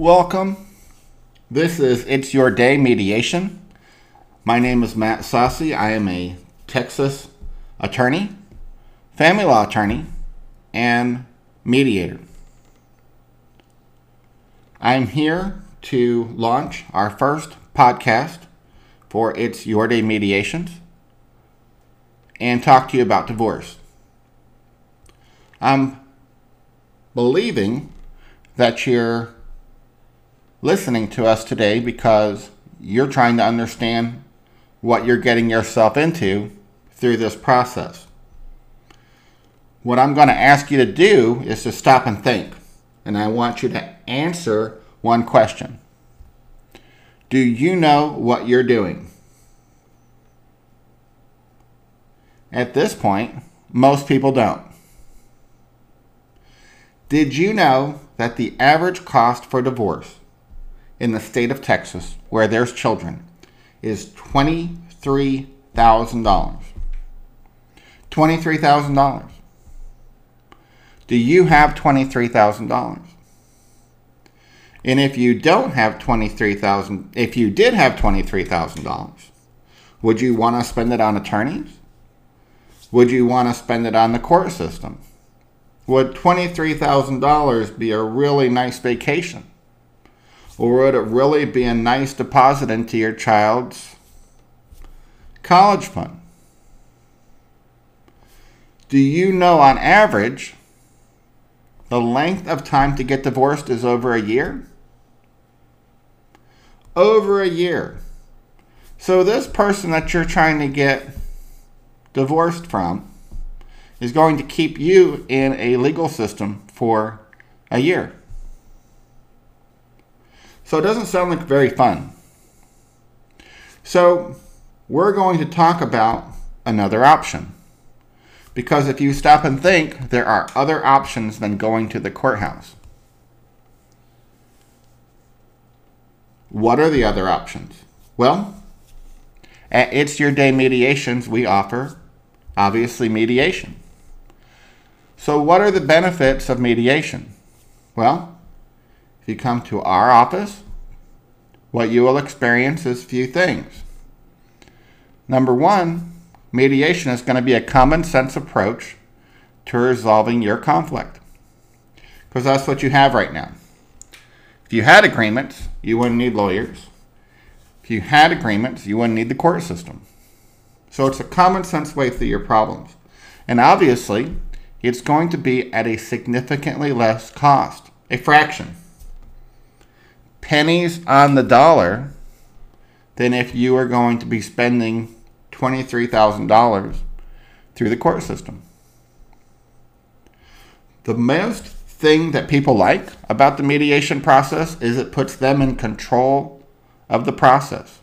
Welcome. This is It's Your Day Mediation. My name is Matt Saucy. I am a Texas attorney, family law attorney, and mediator. I'm here to launch our first podcast for It's Your Day Mediations and talk to you about divorce. I'm believing that you're listening to us today because you're trying to understand what you're getting yourself into through this process. What I'm going to ask you to do is to stop and think, and I want you to answer one question Do you know what you're doing? At this point, most people don't. Did you know that the average cost for divorce in the state of Texas, where there's children, is $23,000? $23,000. Do you have $23,000? And if you don't have 23,000, if you did have $23,000, would you want to spend it on attorneys? Would you want to spend it on the court system? Would $23,000 be a really nice vacation? Or would it really be a nice deposit into your child's college fund? Do you know on average the length of time to get divorced is over a year? Over a year. So, this person that you're trying to get divorced from is going to keep you in a legal system for a year. So it doesn't sound like very fun. So we're going to talk about another option. Because if you stop and think, there are other options than going to the courthouse. What are the other options? Well, at It's Your Day Mediations, we offer obviously mediation. So, what are the benefits of mediation? Well, you come to our office, what you will experience is few things. Number one, mediation is going to be a common sense approach to resolving your conflict. Because that's what you have right now. If you had agreements, you wouldn't need lawyers. If you had agreements, you wouldn't need the court system. So it's a common sense way through your problems. And obviously, it's going to be at a significantly less cost, a fraction. Pennies on the dollar than if you are going to be spending $23,000 through the court system. The most thing that people like about the mediation process is it puts them in control of the process.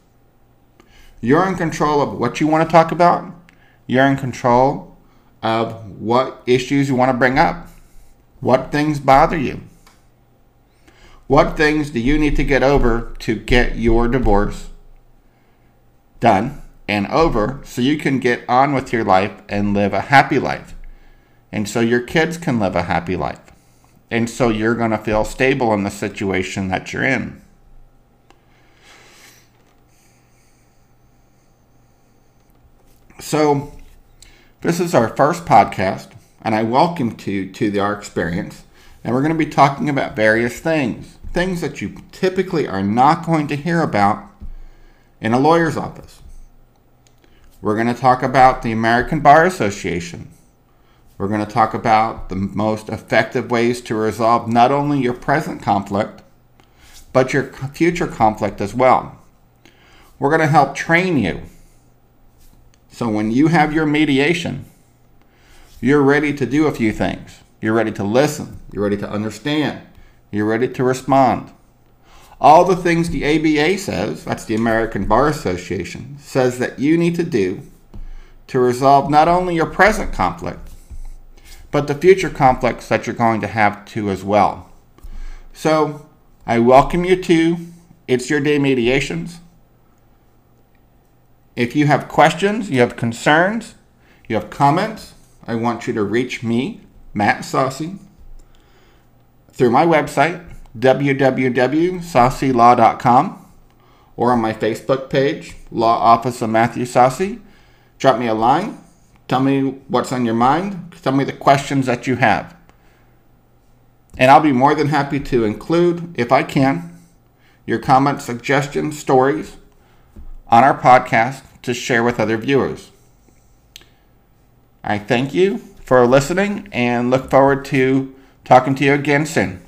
You're in control of what you want to talk about. You're in control of what issues you want to bring up. What things bother you? What things do you need to get over to get your divorce done and over so you can get on with your life and live a happy life? And so your kids can live a happy life. And so you're going to feel stable in the situation that you're in. So, this is our first podcast, and I welcome you to the, our experience. And we're going to be talking about various things, things that you typically are not going to hear about in a lawyer's office. We're going to talk about the American Bar Association. We're going to talk about the most effective ways to resolve not only your present conflict, but your future conflict as well. We're going to help train you so when you have your mediation, you're ready to do a few things. You're ready to listen. You're ready to understand. You're ready to respond. All the things the ABA says, that's the American Bar Association, says that you need to do to resolve not only your present conflict, but the future conflicts that you're going to have too as well. So I welcome you to It's Your Day Mediations. If you have questions, you have concerns, you have comments, I want you to reach me, Matt Saucy, through my website, www.saucylaw.com or on my Facebook page, Law Office of Matthew Saucy. Drop me a line. Tell me what's on your mind. Tell me the questions that you have. And I'll be more than happy to include, if I can, your comments, suggestions, stories on our podcast to share with other viewers. I thank you for listening and look forward to talking to you again soon.